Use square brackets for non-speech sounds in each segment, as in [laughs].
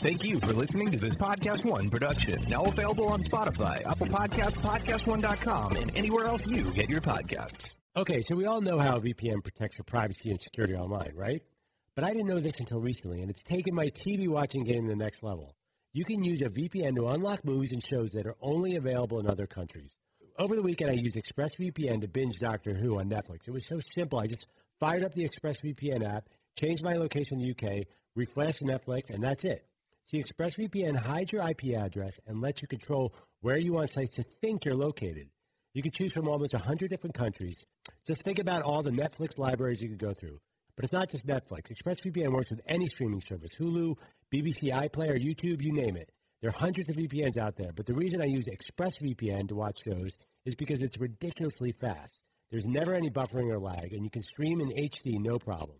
Thank you for listening to this Podcast One production. Now available on Spotify, Apple Podcasts, PodcastOne.com, and anywhere else you get your podcasts. Okay, so we all know how VPN protects your privacy and security online, right? But I didn't know this until recently, and it's taken my TV watching game to the next level. You can use a VPN to unlock movies and shows that are only available in other countries. Over the weekend, I used ExpressVPN to binge Doctor Who on Netflix. It was so simple. I just fired up the ExpressVPN app, changed my location to the UK, refreshed Netflix, and that's it. See, ExpressVPN hides your IP address and lets you control where you want sites to think you're located. You can choose from almost 100 different countries. Just think about all the Netflix libraries you could go through. But it's not just Netflix. ExpressVPN works with any streaming service Hulu, BBC iPlayer, YouTube, you name it. There are hundreds of VPNs out there, but the reason I use ExpressVPN to watch shows is because it's ridiculously fast. There's never any buffering or lag, and you can stream in HD no problem.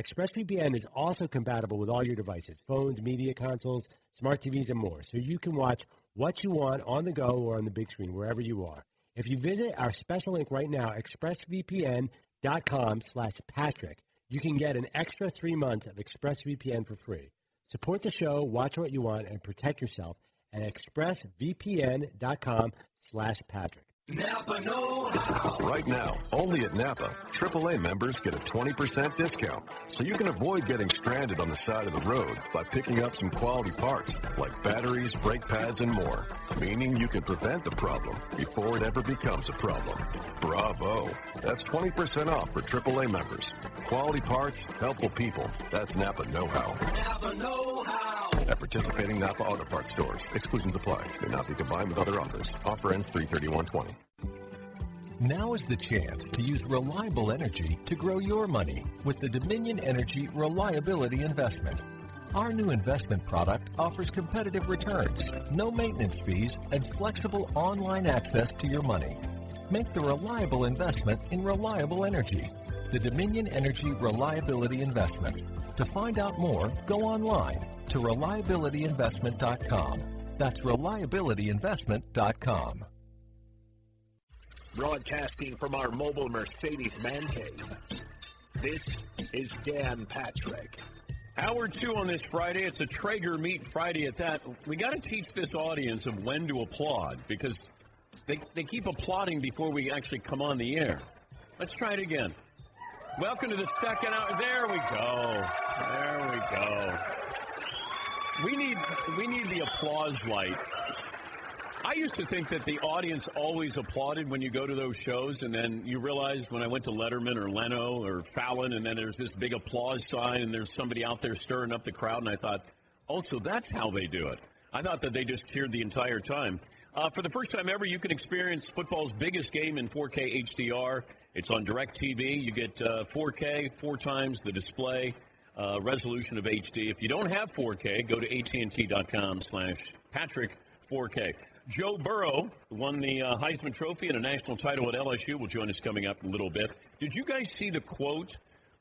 ExpressVPN is also compatible with all your devices phones, media consoles, smart TVs, and more, so you can watch what you want on the go or on the big screen, wherever you are. If you visit our special link right now, expressvpn.com slash Patrick, you can get an extra three months of ExpressVPN for free. Support the show, watch what you want, and protect yourself at expressvpn.com slash Patrick. Napa Know How. Right now, only at Napa, AAA members get a 20% discount. So you can avoid getting stranded on the side of the road by picking up some quality parts like batteries, brake pads, and more. Meaning you can prevent the problem before it ever becomes a problem. Bravo. That's 20% off for AAA members. Quality parts, helpful people. That's Napa Know How. Napa Know How. At participating Napa Auto Parts stores. Exclusions apply. May not be combined with other offers. Offer ends 33120. Now is the chance to use reliable energy to grow your money with the Dominion Energy Reliability Investment. Our new investment product offers competitive returns, no maintenance fees, and flexible online access to your money. Make the reliable investment in reliable energy. The Dominion Energy Reliability Investment. To find out more, go online to reliabilityinvestment.com. That's reliabilityinvestment.com. Broadcasting from our mobile Mercedes man cave. This is Dan Patrick. Hour two on this Friday. It's a Traeger Meat Friday at that. We got to teach this audience of when to applaud because they, they keep applauding before we actually come on the air. Let's try it again. Welcome to the second hour. There we go. There we go. We need we need the applause light. I used to think that the audience always applauded when you go to those shows, and then you realize when I went to Letterman or Leno or Fallon, and then there's this big applause sign, and there's somebody out there stirring up the crowd, and I thought, oh, so that's how they do it. I thought that they just cheered the entire time. Uh, for the first time ever, you can experience football's biggest game in 4K HDR. It's on DirecTV. You get uh, 4K, four times the display uh, resolution of HD. If you don't have 4K, go to AT&T.com slash Patrick 4K. Joe Burrow won the uh, Heisman Trophy and a national title at LSU. Will join us coming up in a little bit. Did you guys see the quote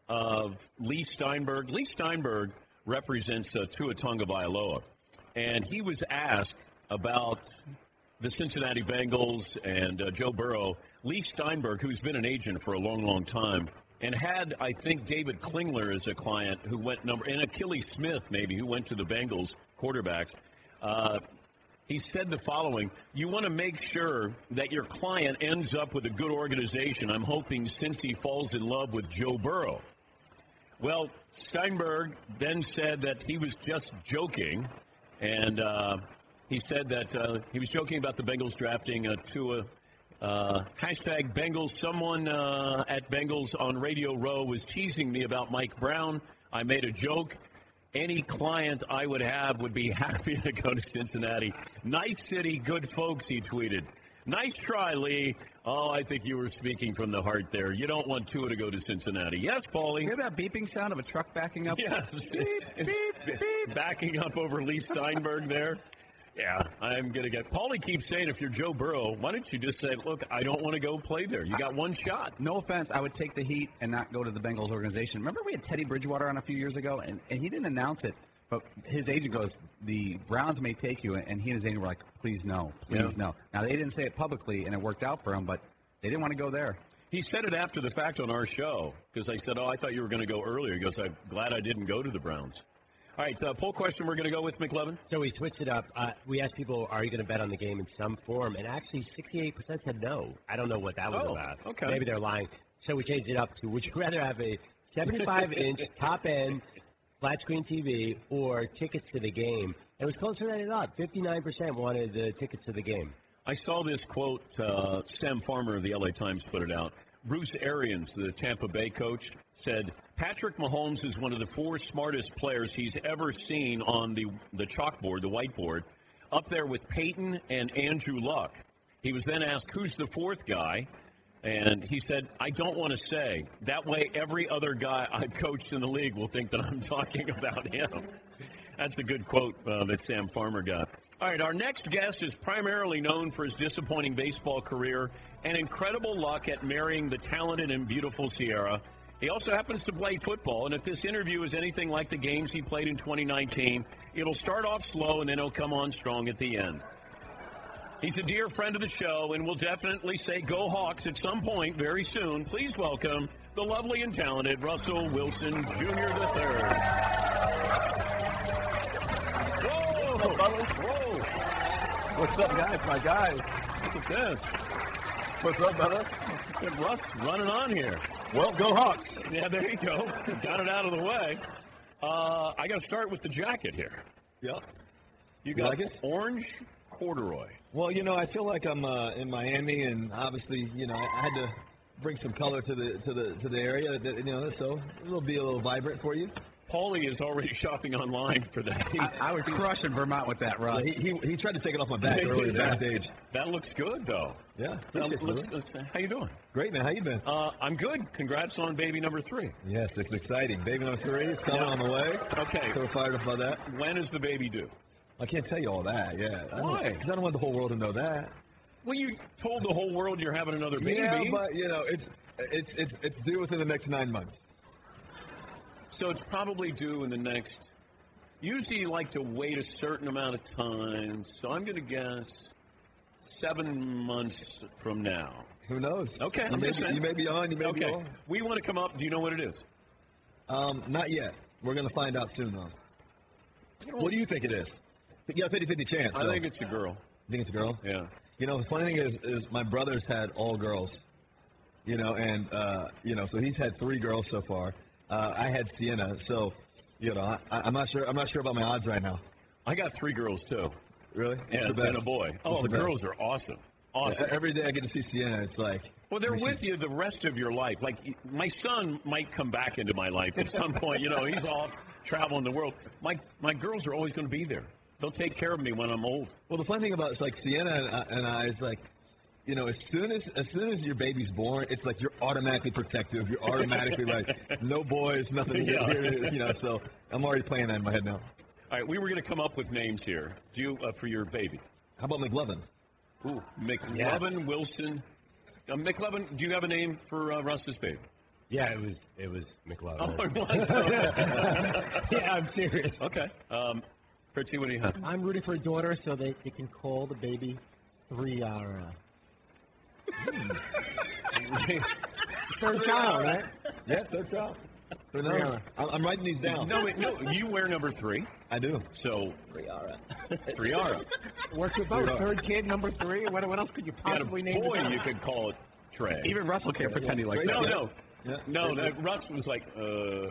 of Lee Steinberg? Lee Steinberg represents uh, Tua Tagovailoa, and he was asked about the Cincinnati Bengals and uh, Joe Burrow. Lee Steinberg, who's been an agent for a long, long time, and had I think David Klingler as a client who went number and Akili Smith maybe who went to the Bengals quarterbacks. Uh, he said the following You want to make sure that your client ends up with a good organization. I'm hoping since he falls in love with Joe Burrow. Well, Steinberg then said that he was just joking, and uh, he said that uh, he was joking about the Bengals drafting uh, Tua. Uh, hashtag Bengals. Someone uh, at Bengals on Radio Row was teasing me about Mike Brown. I made a joke any client I would have would be [laughs] happy to go to Cincinnati. Nice city, good folks, he tweeted. Nice try, Lee. Oh, I think you were speaking from the heart there. You don't want Tua to go to Cincinnati. Yes, Paulie. Hear that beeping sound of a truck backing up? Yes. [laughs] beep, beep, beep. [laughs] Backing up over Lee Steinberg there. Yeah, I'm going to get. Paulie keeps saying, if you're Joe Burrow, why don't you just say, look, I don't want to go play there. You got one shot. No offense, I would take the heat and not go to the Bengals organization. Remember we had Teddy Bridgewater on a few years ago, and, and he didn't announce it, but his agent goes, the Browns may take you, and he and his agent were like, please no, please Yeah. no. Now, they didn't say it publicly, and it worked out for him, but they didn't want to go there. He said it after the fact on our show because I said, "Oh, I thought you were going to go earlier." He goes, "I'm glad I didn't go to the Browns." All right, uh, poll question we're going to go with McLovin. So we switched it up. Uh, we asked people, "Are you going to bet on the game in some form?" And actually, 68% said no. I don't know what that was Oh, about. okay. Maybe they're lying. So we changed it up to: Would you rather have a 75-inch [laughs] top-end flat screen TV or tickets to the game? It was closer than it up. 59% wanted the tickets to the game. I saw this quote. Uh, Sam Farmer of the LA Times put it out. Bruce Arians, the Tampa Bay coach, said Patrick Mahomes is one of the four smartest players he's ever seen on the the chalkboard, the whiteboard, up there with Peyton and Andrew Luck. He was then asked, "Who's the fourth guy?" And he said, I don't want to say. That way, every other guy [laughs] I've coached in the league will think that I'm [laughs] talking about him. That's a good quote uh, that Sam Farmer got. All right, our next guest is primarily known for his disappointing baseball career and incredible luck at marrying the talented and beautiful Sierra. He also happens to play football, and if this interview is anything like the games he played in 2019, it'll start off slow and then it'll come on strong at the end. He's a dear friend of the show and will definitely say go Hawks at some point very soon. Please welcome the lovely and talented Russell Wilson Jr. III. Whoa! Whoa! What's up, guys? My guys. Look at this. What's up, brother? Russ running on here. Well, go Hawks. Yeah, there you go. [laughs] Got it out of the way. Uh, I got to start with the jacket here. Yep. You got like orange corduroy. Well, you know, I feel like I'm uh, in Miami, and obviously, you know, I I had to bring some color to the to the to the area. That, you know, so it'll be a little vibrant for you. Paulie is already [laughs] shopping online for that. I, I would crush in Vermont with that, Russ. He, he, he tried to take it off my back [laughs] earlier backstage. That looks good, though. Yeah, appreciate you, let's- let's- how you doing? Great, man. How you been? Uh, I'm good. Congrats on baby number three. Yes, it's exciting. Baby number three is coming on the way. Okay. So we're fired up about that. When is the baby due? I can't tell you all that. Yeah. I don't- I don't want the whole world to know that. Well, you told the whole world you're having another baby. Yeah, but you know, it's it's it's it's due within the next nine months. So it's probably due in the next. Usually, you like to wait a certain amount of time. So I'm going to guess seven months from now. Who knows? Okay, You I'm may, be, you may be on. You may be on. we want to come up. Do you know what it is? Um, not yet. We're going to find out soon, though. What do you think it is? You got a 50-50 chance. I so- think it's a girl. You think it's a girl? Yeah. You know, the funny thing is, is my brother's had all girls. You know, and uh, you know, so he's had three girls so far. Uh, I had Sienna, so you know, I, I'm not sure. I'm not sure about my odds right now. I got three girls too. Really? The and a boy. Oh, the best? girls are awesome. Awesome. Yeah, Every day I get to see Sienna, it's like. Well, they're with you the rest of your life. Like my son might come back into my life at some point. You know, he's off traveling the world. My my girls are always going to be there. They'll take care of me when I'm old. Well, the fun thing about it's like Sienna and I, and I is like, you know, as soon as as soon as your baby's born, it's like you're automatically protective. You're automatically like, [laughs] no boys, nothing Yeah. here. You know, so I'm already playing that in my head now. All right, we were going to come up with names here. Do you uh, for your baby? How about McLovin? Ooh, McLovin Wilson. Uh, McLovin, do you have a name for uh, Russ's baby? Yeah, it was it was McLovin. Oh, it was. [laughs] [laughs] yeah, I'm serious. okay. Um, Fritzy, what do you have? I'm rooting for a daughter so they, they can call the baby three hour. Third child, right? Yeah, third child. So no, Yeah. I'm, I'm writing these down. No, wait, no. You wear number three, I do. so Triara. Triara. [laughs] Works with both. Third kid, number three. What, what else could you You got a possibly name? boy, you could call it Trey. Even Russell can't pretend he likes no, that. no, Yeah. no. That Russ was like, uh,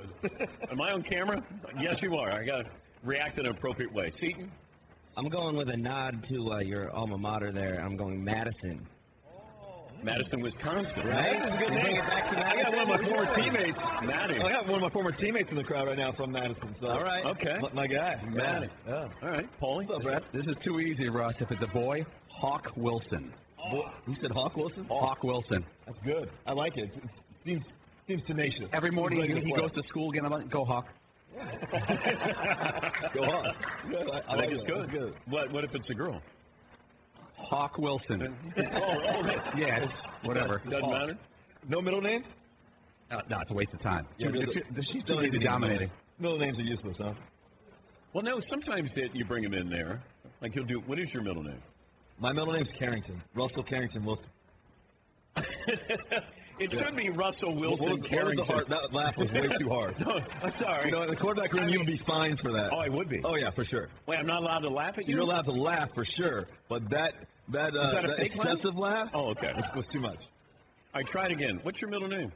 "Am I on camera?" Yes, you are. I got to react in an appropriate way. Seaton. I'm going with a nod to uh, your alma mater there. I'm going Madison. Madison, Wisconsin. Right? That's a good name. I got one of my former teammates. Maddie. I got one of my former teammates in the crowd right now from Madison. So. All right. Okay. My, my guy, Maddie. Yeah. All right, Paulie. What's up, Brad? This is too easy, Russ. If it's a boy, Hawk Wilson. Boy, you said Hawk Wilson? Hawk Wilson. That's good. I like it. It seems seems tenacious. Every morning he, he goes to school again. I'm like, go Hawk. [laughs] Go Hawk. I I like think it's good. Good. What? What if it's a girl? Hawk Wilson. [laughs] oh, oh, yes, whatever. doesn't matter. No middle name? Uh, no, it's a waste of time. Yeah, Too- the- too- the- she's don't need to give them dominating. Middle names are useless, huh? Well, no. Sometimes it, you bring him in there. Like he'll do. What is your middle name? My middle name's Carrington. Russell Carrington Wilson. [laughs] It should be Russell Wilson what was carrying the hard? That laugh was way too hard. [laughs] No, I'm sorry. You know, in the quarterback room, you would be fined for that. Oh, I would be. Oh yeah, for sure. Wait, I'm not allowed to laugh at you. You're allowed to laugh for sure, but that that uh, that a fake laugh? excessive laugh, Oh, okay. was, [laughs] was too much. I tried again. What's your middle name?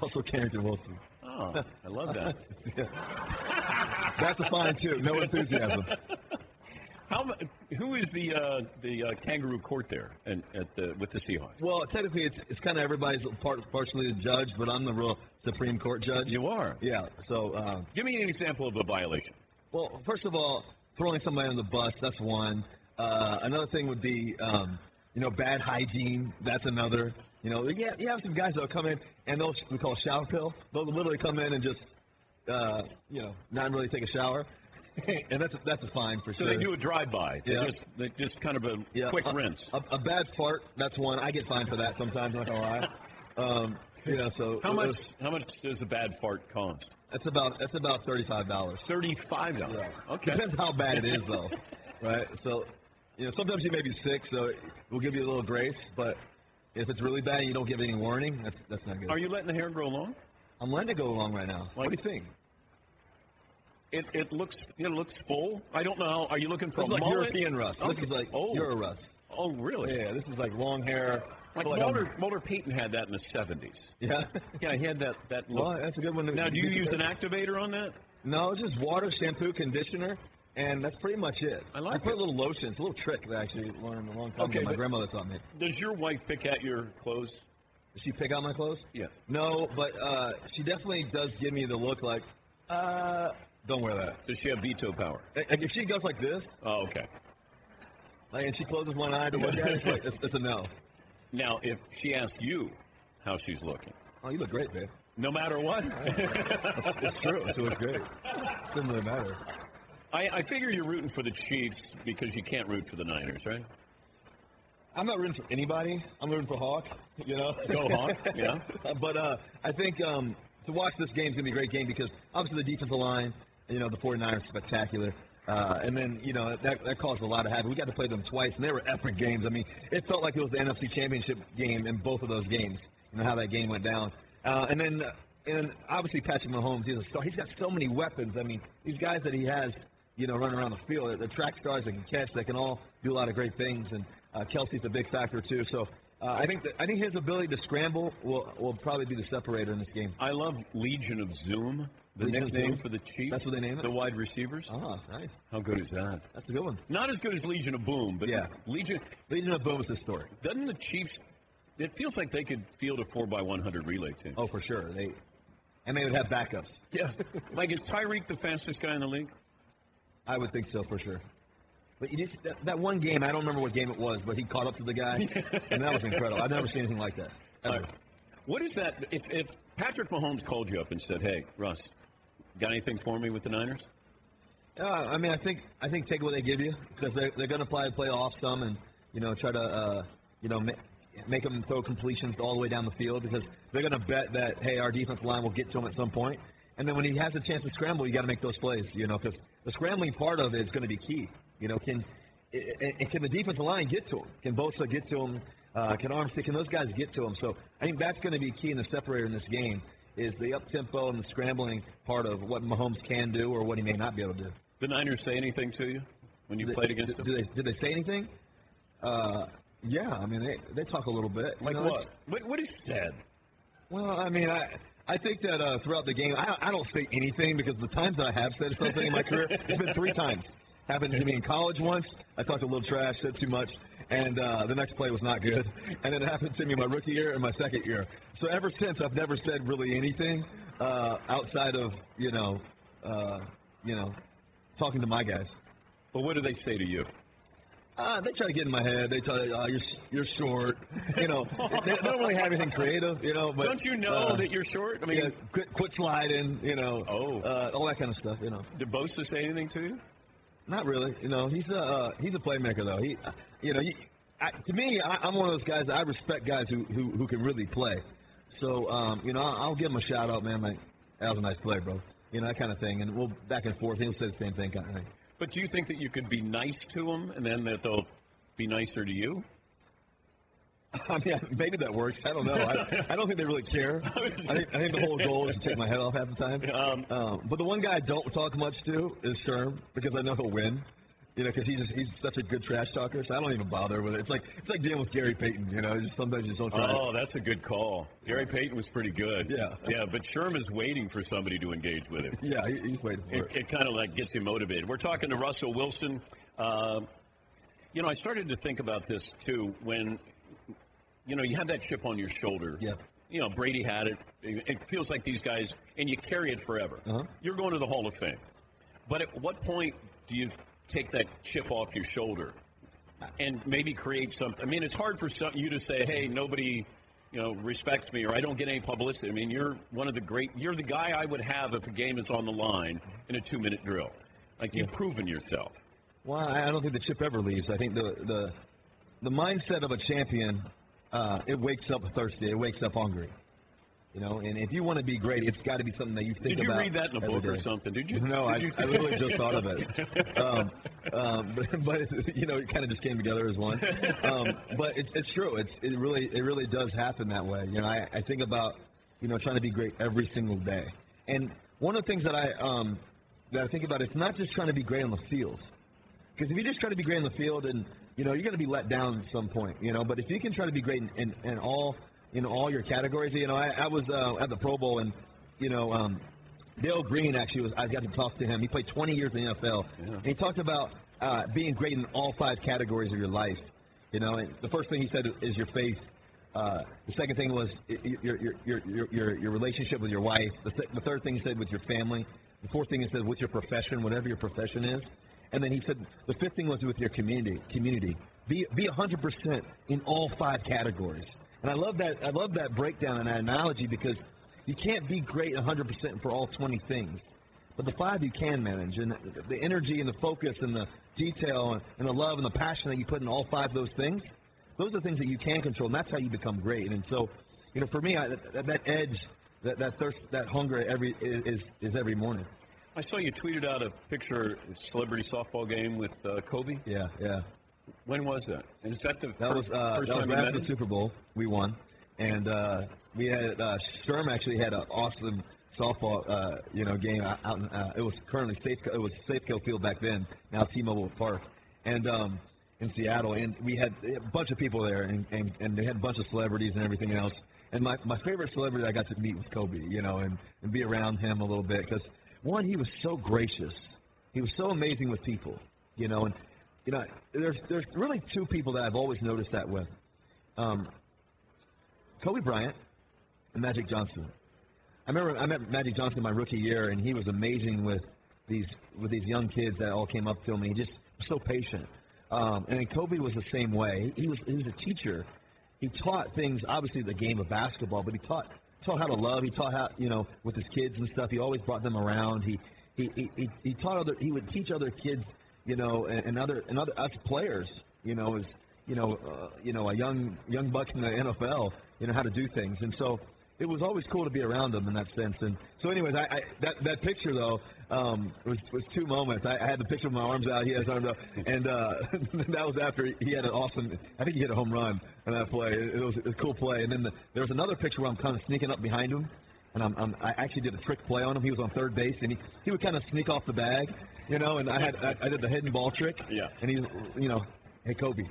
Russell Carrington Wilson. Oh, I love that. [laughs] That's a fine too. No enthusiasm. How? Who is the uh, the uh, kangaroo court there and at the with the Seahawks? Well, technically, it's it's kind of everybody's part, partially the judge, but I'm the real Supreme Court judge. You are. Yeah. So, uh, Give me an example of a violation. well, first of all, throwing somebody on the bus, that's one. Uh, another thing would be, um, you know, bad hygiene. That's another. You know, yeah, you have some guys that'll come in and they'll we call shower pill. They'll literally come in and just, uh, you know, not really take a shower, [laughs] and that's a, that's a fine for So sure. they do a drive-by. Yeah. just they just kind of a Yeah, quick a, rinse. A, a bad fart, that's one. I get fined for that sometimes. Not gonna lie. [laughs] Um, you know, so How much? was- How much does a bad fart cost? That's about that's about thirty five dollars. Thirty-five dollars. Okay. Depends how bad it is, though, [laughs] right? So, you know, sometimes you may be sick, so we'll give you a little grace. But if it's really bad and you don't give any warning, that's that's not good. Are you letting the hair grow long? I'm letting it go along right now. what do you think? It, it looks it looks full. I don't know. Are you looking for This a like mullet? European Russ. This Okay. is like oh, Euro Russ. Oh, really? Yeah, this is like long hair. Like I feel I'm- Walter, Walter Payton had that in the seventies. Yeah. [laughs] Yeah, he had that that look. Well, that's a good one. now, do you use an activator on that? No, it's just water, shampoo, conditioner, and that's pretty much it. I like I put it. a little lotion. It's a little trick that I actually learned a long time Okay, ago. My grandmother taught me. Does your wife pick out your clothes? Does she pick out my clothes? Yeah. No, but uh, she definitely does give me the look like, uh, don't wear that. Does she have veto power? Like if she goes like this, Oh, okay. like, and she closes one eye to look at it, it's, like, it's, it's a no. Now, if she asks you how she's looking, Oh, you look great, babe. no matter what, [laughs] It's, it's true. She looks great. It doesn't really matter. I, I figure you're rooting for the Chiefs because you can't root for the Niners, right? I'm not rooting for anybody. I'm rooting for Hawk. You know, Go Hawk, yeah. [laughs] but uh, I think um, to watch this game is gonna be a great game because obviously the defensive line, you know, the 49ers spectacular. Uh, and then, you know, that, that caused a lot of havoc. We got to play them twice, and they were epic games. I mean, it felt like it was the NFC Championship game in both of those games. You know how that game went down. Uh, and then, and obviously Patrick Mahomes, he's a star. He's got so many weapons. I mean, these guys that he has, you know, running around the field, they're track stars that can catch, that can all do a lot of great things. And uh, Kelce's a big factor too. So uh, I think that, I think his ability to scramble will will probably be the separator in this game. I love Legion of Zoom, the Legion nickname Zoom? for the Chiefs. That's what they name it? The wide receivers. Ah, nice. How good is that? That's a good one. Not as good as Legion of Boom, but Yeah. Legion. Legion of Boom is historic. Doesn't the Chiefs? It feels like they could field a four x one hundred relay team. Oh, for sure. They and they would have backups. Yeah. like is Tyreek the fastest guy in the league? I would think so for sure. But you just that, that one game, I don't remember what game it was, but he caught up to the guy, and that was incredible. I've never seen anything like that. Right. What is that? If, if Patrick Mahomes called you up and said, "Hey, Russ, got anything for me with the Niners?" Uh, I mean, I think I think take what they give you because they're, they're going to probably play off some and you know try to uh, you know ma- make them throw completions all the way down the field because they're going to bet that hey our defense line will get to him at some point. point and then when he has a chance to scramble you got to make those plays you know because the scrambling part of it is going to be key you know can i- can the defensive line get to him can Bosa get to him uh, can Armstead can those guys get to him so I think that's going to be key in the separator in this game is the up tempo and the scrambling part of what Mahomes can do or what he may not be able to do. The Niners say anything to you when you Did- played against did, them? Did they, did they say anything? Uh, yeah, I mean, they, they talk a little bit. you like know, what? what? Said? Well, I mean, I I think that uh, throughout the game, I, I don't say anything because the times that I have said something in my career, it's been three times. Happened to me in college once. I talked a little trash, said too much, and uh, the next play was not good. [laughs] And then it happened to me my rookie year and my second year. So ever since, I've never said really anything uh, outside of you know, uh, you know, talking to my guys. But what do they say to you? Uh, they try to get in my head. They tell you, oh, you're you're short. You know, [laughs] they, they don't really have anything creative. You know, but Don't you know uh, that you're short? I mean, yeah, quit, quit sliding. You know, Oh. uh, all that kind of stuff. You know, did Bosa say anything to you? Not really. You know, he's a uh, he's a playmaker though. He, uh, you know, you, I, to me, I, I'm one of those guys that I respect guys who who, who can really play. So, um, you know, I'll, I'll give him a shout out, man. Like that was a nice play, bro. You know, that kind of thing. And we'll back and forth. He'll say the same thing, kind of thing. But do you think that you could be nice to them and then that they'll be nicer to you? [laughs] I mean, maybe that works. I don't know. I, I don't think they really care. [laughs] I think, I think the whole goal is to take my head off half the time. Um, but the one guy I don't talk much to is Sherm because I know he'll win. You know, because he's just, he's such a good trash talker, so I don't even bother with it. It's like it's like dealing with Gary Payton. You know, just sometimes you just don't try. Oh, that's a good call. Gary Payton was pretty good. Yeah. Yeah, but is waiting for somebody to engage with him. Yeah, he, he's waiting for It, it. it kind of like gets him motivated. We're talking to Russell Wilson. Uh, you know, I started to think about this too when, you know, you have that chip on your shoulder. Yeah. You know, Brady had it. It feels like these guys, and you carry it forever. Uh-huh. You're going to the Hall of Fame. But at what point do you take that chip off your shoulder and maybe create something? I mean, it's hard for some, you to say, hey, nobody, you know, respects me or I don't get any publicity. I mean, you're one of the great, you're the guy I would have if a game is on the line in a two minute drill. Like, you've proven yourself. Well, I I don't think the chip ever leaves. I think the the the mindset of a champion, uh, it wakes up thirsty. It wakes up hungry. You know, and if you want to be great, it's got to be something that you think about. Did you about. read that in a book or something? Did you? [laughs] No, Did I, I literally just thought of it. [laughs] Um, um, [laughs] but, but you know, it kind of just came together as one. Um, but it's, it's true. It's it really it really does happen that way. You know, I, I think about you know trying to be great every single day. And one of the things that I um, that I think about it's not just trying to be great on the field. Because if you just try to be great in the field, and you know you're going to be let down at some point, you know. But if you can try to be great in, in, in all in all your categories, you know, I, I was uh, at the Pro Bowl, and you know, um, Darrell Green actually was. I got to talk to him. He played 20 years in the NFL, and he talked about uh, being great in all five categories of your life. You know, and the first thing he said is your faith. Uh, the second thing was your your, your, your, your your relationship with your wife. The, se- the third thing he said with your family. The fourth thing he said with your profession, whatever your profession is. And then he said the fifth thing was with your community. Community. Be be 100% in all five categories. And I love that. I love that breakdown and that analogy because you can't be great 100% for all 20 things. But the five you can manage, and the- energy and the focus and the detail and, and the love and the passion that you put in all five of those things, those are the things that you can control, and that's how you become great. And so, you know, for me, I, that, that edge, that, that thirst, that hunger every is is every morning. I saw you tweeted out a picture celebrity softball game with uh, Kobe. Yeah, yeah. When was that? And is that the That fir- was uh, first that time met after the Super Bowl. We won, and uh, we had uh, Sherm actually had an awesome softball uh, you know game out. out in, uh, it was currently safe. It was Safeco Field back then. Now T-Mobile Park, and um, in Seattle, and we had a bunch of people there, and, and, and they had a bunch of celebrities and everything else. And my, my favorite celebrity I got to meet was Kobe, you know, and, and be around him a little bit because one, he was so gracious, he was so amazing with people, you know, and you know, there's there's really two people that I've always noticed that with. Um, Kobe Bryant and Magic Johnson. I remember I met Magic Johnson my rookie year, and he was amazing with these with these young kids that all came up to him, he just was so patient. Um, and then Kobe was the same way. He was he was a teacher. He taught things, obviously the game of basketball, but he taught taught how to love. He taught how you know with his kids and stuff. He always brought them around. He he he, he, taught other. He would teach other kids, you know, and, and other and other us players, you know, as you know, uh, you know, a young young buck in the NFL, you know, how to do things. And so it was always cool to be around him in that sense. And so, anyways, I, I that that picture though um, was was two moments. I, I had the picture of my arms out, he had his arms out, and uh, [laughs] that was after he had an awesome. I think he hit a home run on that play. It, it was a cool play. And then the, there was another picture where I'm kind of sneaking up behind him. And I'm, I'm, I actually did a trick play on him. He was on third base, and he, he would kind of sneak off the bag, you know. And I had I, I did the hidden ball trick. Yeah. And he, you know, hey Kobe,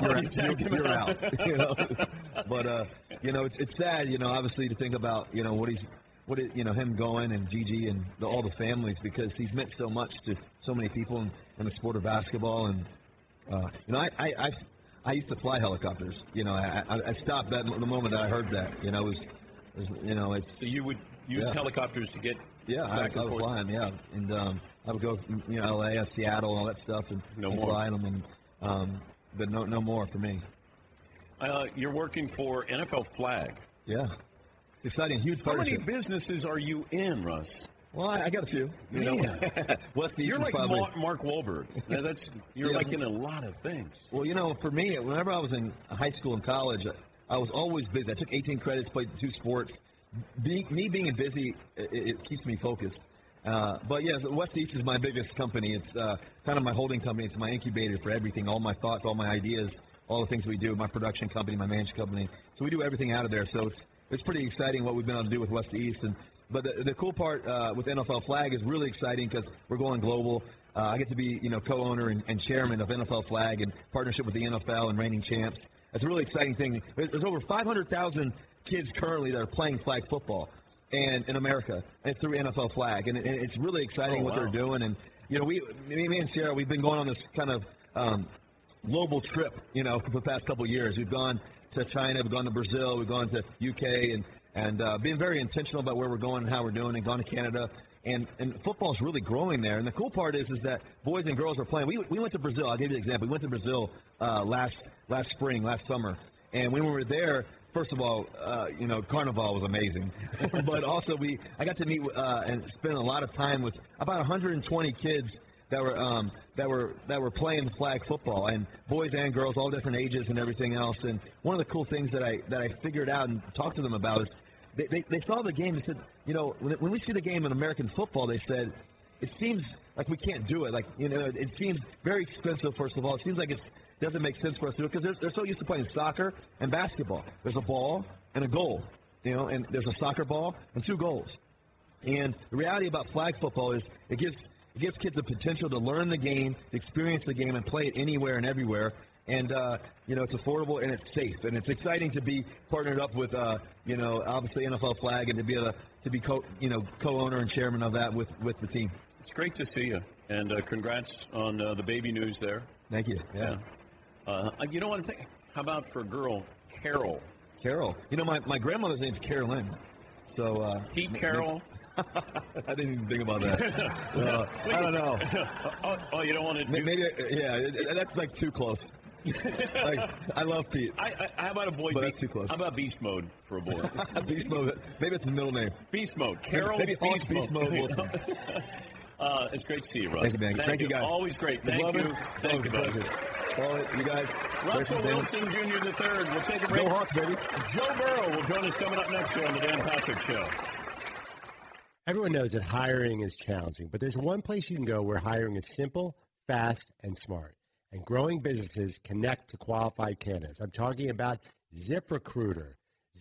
you're, you tagged him you're out. out. [laughs] you know? [laughs] But uh, you know, it's, it's sad, you know, obviously to think about, you know, what he's, what it, you know, him going and Gigi and the, all the families because he's meant so much to so many people in, in the sport of basketball. And uh, you know, I, I, I, I used to fly helicopters. You know, I, I, I stopped that the moment that I heard that. You know, it was, it was you know, it's So you would use Yeah. helicopters to get yeah, I, back I and would forth? fly them, yeah, and um, I would go, you know, L.A., Seattle, and all that stuff, and, No and more. fly them, and um, but no, no more for me. Uh, you're working for NFL Flag. Yeah, it's exciting, huge How many businesses are you in, Russ? Well, I, I got a few. You know, Man. [laughs] West East You're like probably. Mark, Wahlberg. [laughs] Now, that's you're Yeah. like in a lot of things. Well, you know, for me, whenever I was in high school and college, I was always busy. I took 18 credits, played two sports. Me being busy, it, it keeps me focused. Uh, but yes, West East is my biggest company. It's uh, kind of my holding company. It's my incubator for everything. All my thoughts, all my ideas, all the things we do. My production company, my management company. So we do everything out of there. So it's it's pretty exciting what we've been able to do with West East. And but the, the cool part uh, with NFL Flag is really exciting because we're going global. Uh, I get to be, you know, co-owner and, and chairman of NFL Flag in partnership with the NFL and reigning champs. That's a really exciting thing. There's over 500,000 kids currently that are playing flag football, and in America, and through NFL Flag, and, and it's really exciting Oh, what wow. they're doing. And you know, we, me, me and Sierra, we've been going on this kind of um, global trip, you know, for the past couple of years. We've gone to China, we've gone to Brazil, we've gone to UK, and and uh, being very intentional about where we're going and how we're doing, and gone to Canada. And and football is really growing there. And the cool part is is that boys and girls are playing. We, we went to Brazil. I'll give you an example. We went to Brazil uh, last last spring, last summer, and when we were there. First of all, uh, you know, Carnival was amazing, [laughs] but also we I got to meet uh, and spend a lot of time with about 120 kids that were um, that were that were playing flag football and boys and girls, all different ages and everything else. And one of the cool things that I that I figured out and talked to them about is they, they, they saw the game and said, you know, when, when we see the game in American football, they said it seems like we can't do it. Like you know, it seems very expensive. First of all, it seems like it doesn't make sense for us to do it because they're, they're so used to playing soccer and basketball. There's a ball and a goal, you know, and there's a soccer ball and two goals. And the reality about flag football is it gives it gives kids the potential to learn the game, experience the game, and play it anywhere and everywhere. And uh, you know it's affordable and it's safe, and it's exciting to be partnered up with uh, you know obviously NFL Flag and to be able to, to be co you know co-owner and chairman of that with with the team. It's great to see you, and uh, congrats on uh, the baby news there. Thank you. Yeah. Uh, you know what I'm thinking? How about for a girl, Carol? Carol. You know my, my grandmother's name's Carolyn. So uh, Pete Carroll. [laughs] I didn't even think about that. [laughs] Uh, I don't know. [laughs] oh, oh, you don't want to May- Maybe, yeah, it- that's like too close. like, I love Pete. I, I, how about a boy? But Be- that's too close. How about Beast Mode for a boy? Beast mode. Maybe it's the middle name. Beast Mode. Carol Maybe Hulk Beast, Beast Mode. Wilson. uh, it's great to see you, Russ. Thank you, man. Thank you, guys. Always great. Thank Love you. it. Thank you, a buddy. All right, you guys. Russell Wilson Jr. the third. We'll take a break. Go Hawks, baby. Joe Burrow will join us coming up next year on the Dan Patrick Show. Everyone knows that hiring is challenging, but there's one place you can go where hiring is simple, fast, and smart. And growing businesses connect to qualified candidates. I'm talking about ZipRecruiter.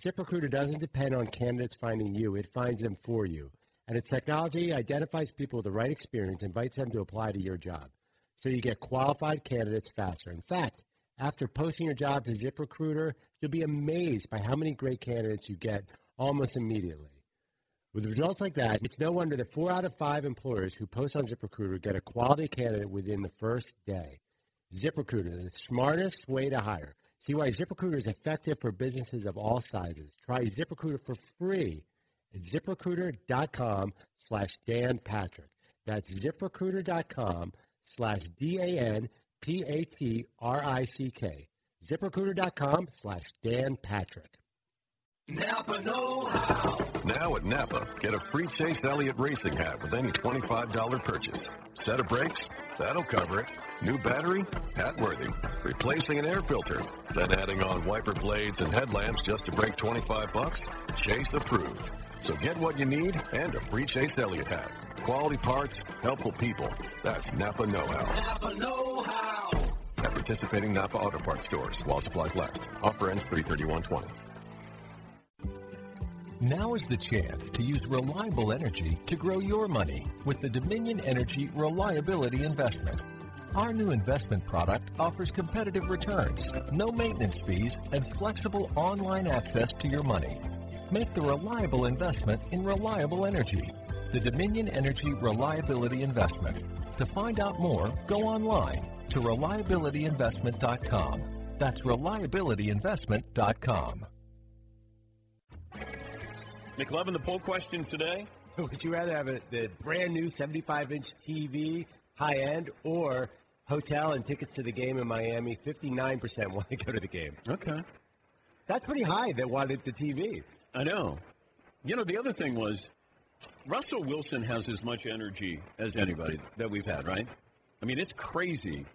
ZipRecruiter doesn't depend on candidates finding you, it finds them for you. And its technology identifies people with the right experience, invites them to apply to your job. So you get qualified candidates faster. In fact, after posting your job to ZipRecruiter, you'll be amazed by how many great candidates you get almost immediately. With results like that, it's no wonder that four out of five employers who post on ZipRecruiter get a quality candidate within the first day. ZipRecruiter, the smartest way to hire. See why ZipRecruiter is effective for businesses of all sizes. Try ZipRecruiter for free at ziprecruiter.com slash Dan Patrick. That's ziprecruiter.com slash D-A-N-P-A-T-R-I-C-K. ZipRecruiter.com slash Dan Patrick. Napa Know How. Now at Napa, get a free Chase Elliott racing hat with any $25 purchase. Set of brakes? That'll cover it. New battery? Hat worthy. Replacing an air filter. Then adding on wiper blades and headlamps just to break 25 bucks? Chase approved. So get what you need and a free Chase Elliott hat. Quality parts, helpful people. That's Napa Know How. Napa Know How. At participating Napa Auto Parts stores while supplies last. Offer ends 33120. Now is the chance to use reliable energy to grow your money with the Dominion Energy Reliability Investment. Our new investment product offers competitive returns, no maintenance fees, and flexible online access to your money. Make the reliable investment in reliable energy. The Dominion Energy Reliability Investment. To find out more, go online to reliabilityinvestment.com. That's reliabilityinvestment.com. McLovin, the poll question today. [laughs] Would you rather have a, the brand new 75 inch TV, high end, or hotel and tickets to the game in Miami? 59% want to go to the game. Okay. That's pretty high that wanted the TV. I know. You know, the other thing was Russell Wilson has as much energy as anybody that we've had, right? I mean, it's crazy.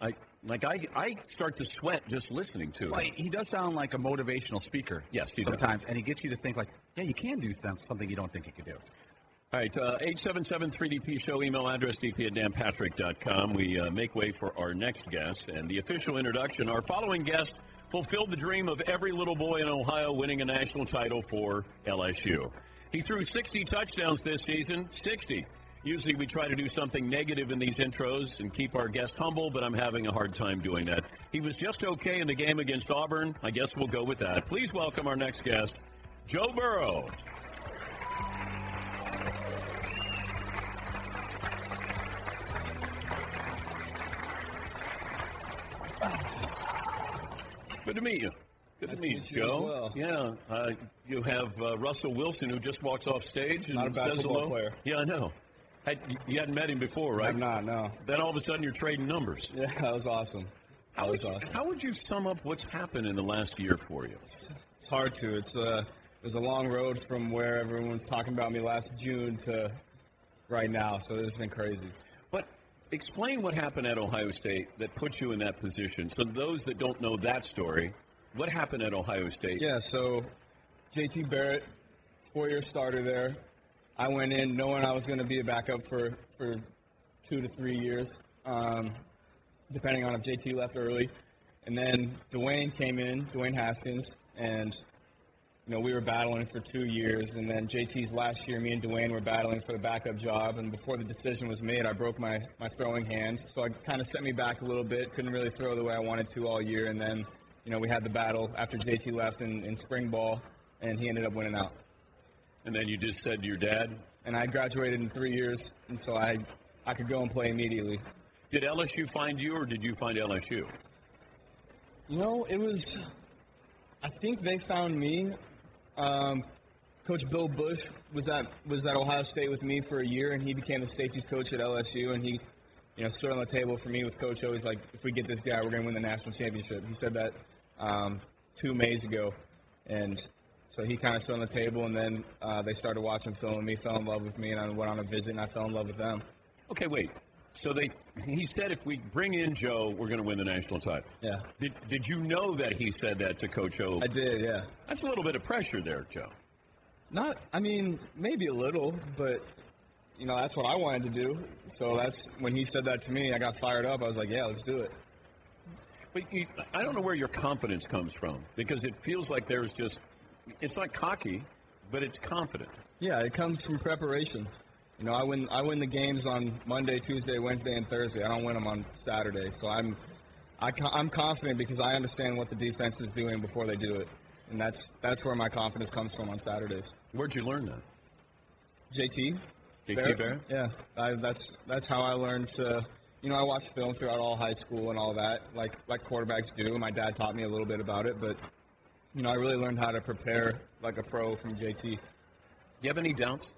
I like I I start to sweat just listening to Well, it. he does sound like a motivational speaker. Yes, he does. sometimes, and he gets you to think like, yeah, you can do something you don't think you can do. All right, uh, 877-3DP show, email address dp at danpatrick.com. We uh, make way for our next guest and the official introduction. Our following guest fulfilled the dream of every little boy in Ohio winning a national title for LSU. He threw 60 touchdowns this season, 60. Usually we try to do something negative in these intros and keep our guest humble, but I'm having a hard time doing that. He was just okay in the game against Auburn. I guess we'll go with that. Please welcome our next guest, Joe Burrow. Good to meet you. Good Nice to meet you, Joe. well. Yeah, uh, you have uh, Russell Wilson who just walks off stage and Not a says basketball hello. player. Yeah, I know. Had, you hadn't met him before, right? I'm not, no. Then all of a sudden you're trading numbers. Yeah, [laughs] that was awesome. How would, you, how would you sum up what's happened in the last year for you? It's hard to. It's uh, it was a long road from where everyone was talking about me last June to right now. So it's been crazy. Explain what happened at Ohio State that put you in that position. So those that don't know that story, what happened at Ohio State? Yeah. So JT Barrett, four-year starter there. I went in knowing I was going to be a backup for for two to three years, um, depending on if JT left early. And then Dwayne came in, Dwayne Haskins, and you know we were battling for two years. And then JT's last year, me and Dwayne were battling for the backup job. And before the decision was made, I broke my my throwing hand, so it kind of set me back a little bit. Couldn't really throw the way I wanted to all year. And then you know we had the battle after JT left in, in spring ball, and he ended up winning out. And then you just said to your dad, and I graduated in three years, and so I I could go and play immediately. Did LSU find you, or did you find LSU? You know, it was. I think they found me. Um, coach Bill Busch was at was at Ohio State with me for a year, and he became the safeties coach at LSU. And he, you know, stood on the table for me with Coach. He's like, if we get this guy, we're going to win the national championship. He said that um, two Mays ago, and so he kind of stood on the table. And then uh, they started watching film, and me fell in love with me, and I went on a visit, and I fell in love with them. Okay, wait. So they he said if we bring in Joe, we're going to win the national title. Yeah. Did Did you know that he said that to Coach O? I did, yeah. That's a little bit of pressure there, Joe. Not, I mean, maybe a little, but you know that's what I wanted to do. So that's when he said that to me, I got fired up. I was like, yeah, let's do it. But you, I don't know where your confidence comes from because it feels like there's just it's not cocky, but it's confident. Yeah, it comes from preparation. You know, I win I win the games on Monday, Tuesday, Wednesday, and Thursday. I don't win them on Saturday. So I'm I, co- I'm confident because I understand what the defense is doing before they do it, and that's that's where my confidence comes from on Saturdays. Where'd you learn that? JT. JT Barrett? Yeah, I, that's that's how I learned to. You know, I watched film throughout all high school and all that, like like quarterbacks do. My dad taught me a little bit about it, but you know, I really learned how to prepare like a pro from JT. Do you have any doubts?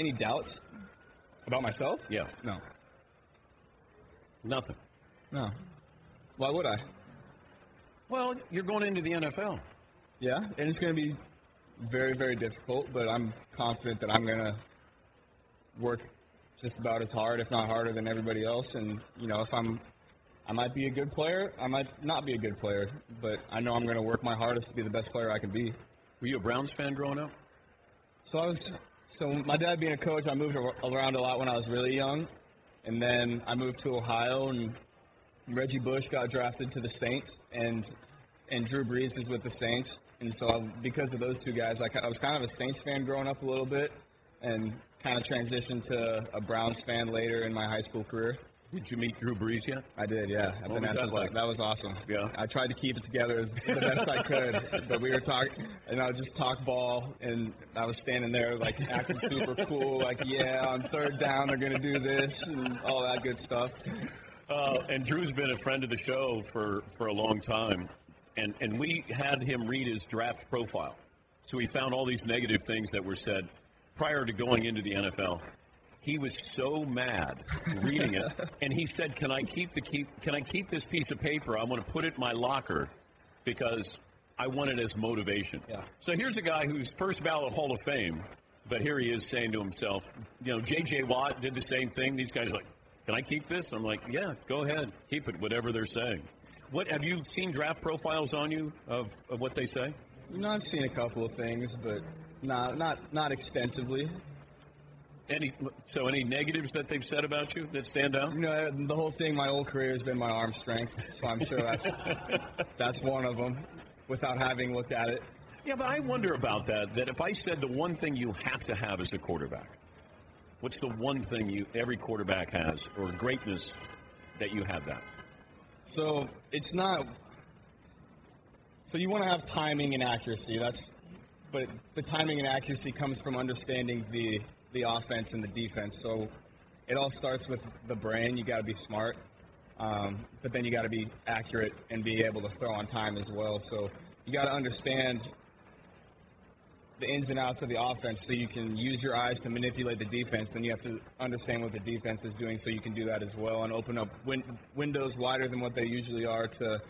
Any doubts about myself? Yeah. No. Nothing. No. Why would I? Well, you're going into the NFL. Yeah, and it's going to be very, very difficult, but I'm confident that I'm going to work just about as hard, if not harder, than everybody else. And you know, if I'm, I might be a good player, I might not be a good player, but I know I'm going to work my hardest to be the best player I can be. Were you a Browns fan growing up? So I was. So my dad being a coach, I moved around a lot when I was really young, and then I moved to Ohio, and Reggie Bush got drafted to the Saints, and and Drew Brees is with the Saints, and so because of those two guys, I, I was kind of a Saints fan growing up a little bit, and kind of transitioned to a Browns fan later in my high school career. Did you meet Drew Brees yet? I did, yeah. At What the was that like? That was awesome. Yeah. I tried to keep it together as the best I could, [laughs] but we were talking, and I would just talk ball, and I was standing there like acting super cool, like yeah, on third down they're gonna do this and all that good stuff. Uh, and Drew's been a friend of the show for, for a long time, and and we had him read his draft profile, so he found all these negative things that were said prior to going into the NFL. He was so mad reading it, [laughs] and he said, "Can I keep the keep? Can I keep this piece of paper? I want to put it in my locker because I want it as motivation." Yeah. So here's a guy who's first ballot Hall of Fame, but here he is saying to himself, "You know, J.J. Watt did the same thing. These guys are like." Can I keep this? I'm like, yeah, go ahead, keep it, whatever they're saying. What have you seen draft profiles on you of, of what they say? Know, I've seen a couple of things, but not not not extensively. Any so any negatives that they've said about you that stand out? You know, the whole thing. My whole career has been my arm strength, so I'm sure that's [laughs] that's one of them. Without having looked at it, Yeah, but I wonder about that. That if I said the one thing you have to have as a quarterback, what's the one thing you every quarterback has, or greatness that you have that? So it's not. So you want to have timing and accuracy. That's, but the timing and accuracy comes from understanding the the offense and the defense. So it all starts with the brain. You got to be smart, um, but then you got to be accurate and be able to throw on time as well. So you got to understand the ins and outs of the offense so you can use your eyes to manipulate the defense. Then you have to understand what the defense is doing so you can do that as well and open up win- windows wider than what they usually are to,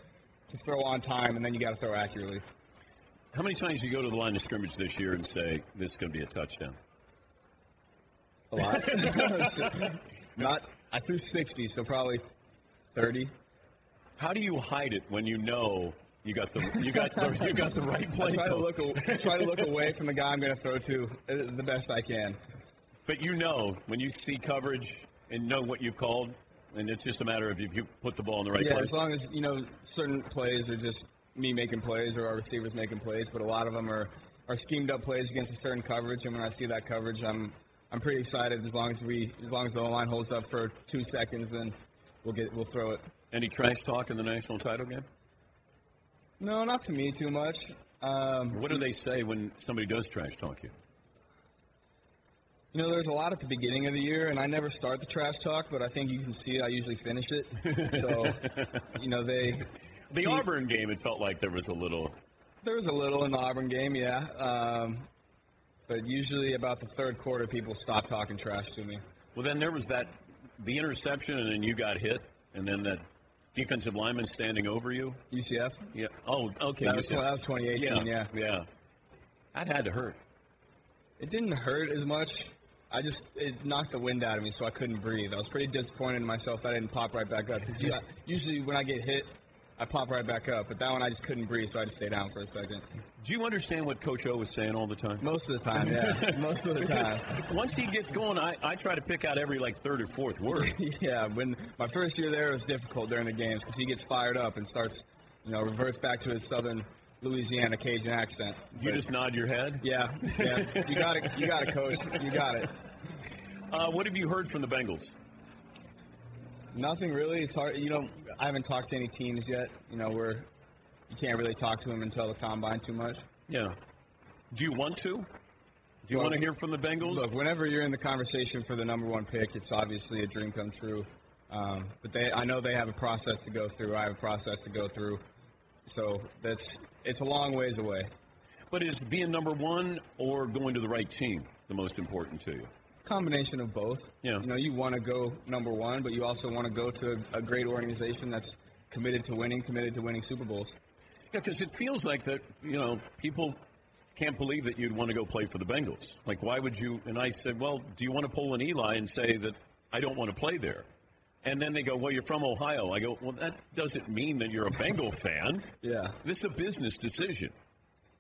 to throw on time, and then you got to throw accurately. How many times do you go to the line of scrimmage this year and say this is going to be a touchdown? A lot. [laughs] Not. I threw 60, so probably 30. How do you hide it when you know you got the you got the, you got the right play? I try to look a- try to look away from the guy I'm going to throw to uh, the best I can. But you know when you see coverage and know what you called, and it's just a matter of if you put the ball in the right place. yeah, place. as long as you know certain plays are just me making plays or our receivers making plays, but a lot of them are, are schemed up plays against a certain coverage. And when I see that coverage, I'm I'm pretty excited. As long as we as long as the line holds up for two seconds, then we'll get we'll throw it. Any trash talk in the national title game? No, not to me too much. Um, What do they say when somebody does trash talk you? You know, there's a lot at the beginning of the year, and I never start the trash talk, but I think you can see I usually finish it. So, [laughs] you know, they. The Auburn game, it felt like there was a little. There was a little in the Auburn game, yeah. Um, but usually about the third quarter, people stop talking trash to me. Well, then there was that the interception, and then you got hit, and then that defensive lineman standing over you. UCF. Yeah. Oh, okay. That was, that was 2018, yeah. Yeah. That had to hurt. It didn't hurt as much. I just it knocked the wind out of me, so I couldn't breathe. I was pretty disappointed in myself that I didn't pop right back up. Because usually when I get hit, I pop right back up. But that one I just couldn't breathe, so I just stay down for a second. Do you understand what Coach O was saying all the time? Most of the time, yeah. [laughs] Most of the time. Once he gets going, I, I try to pick out every like third or fourth word. [laughs] yeah, when my first year there, it was difficult during the games because he gets fired up and starts, you know, reverts back to his southern Louisiana Cajun accent. Do you But- just nod your head? Yeah, yeah. You got it. You got it, coach. You got it. Uh, what have you heard from the Bengals? Nothing really. It's hard. You know, I haven't talked to any teams yet. You know, we're you can't really talk to them until the combine too much. Yeah. Do you want to? Do you Well, want to hear from the Bengals? Look, whenever you're in the conversation for the number one pick, it's obviously a dream come true. Um, but they, I know they have a process to go through. I have a process to go through. So that's it's a long ways away. But is being number one or going to the right team the most important to you? Combination of both. Yeah. You know, you want to go number one, but you also want to go to a great organization that's committed to winning, committed to winning Super Bowls. Yeah, because it feels like that, you know, people can't believe that you'd want to go play for the Bengals. Like, why would you? And I said, well, do you want to pull an Eli and say that I don't want to play there? And then they go, well, you're from Ohio. I go, well, that doesn't mean that you're a Bengal fan. Yeah. This is a business decision.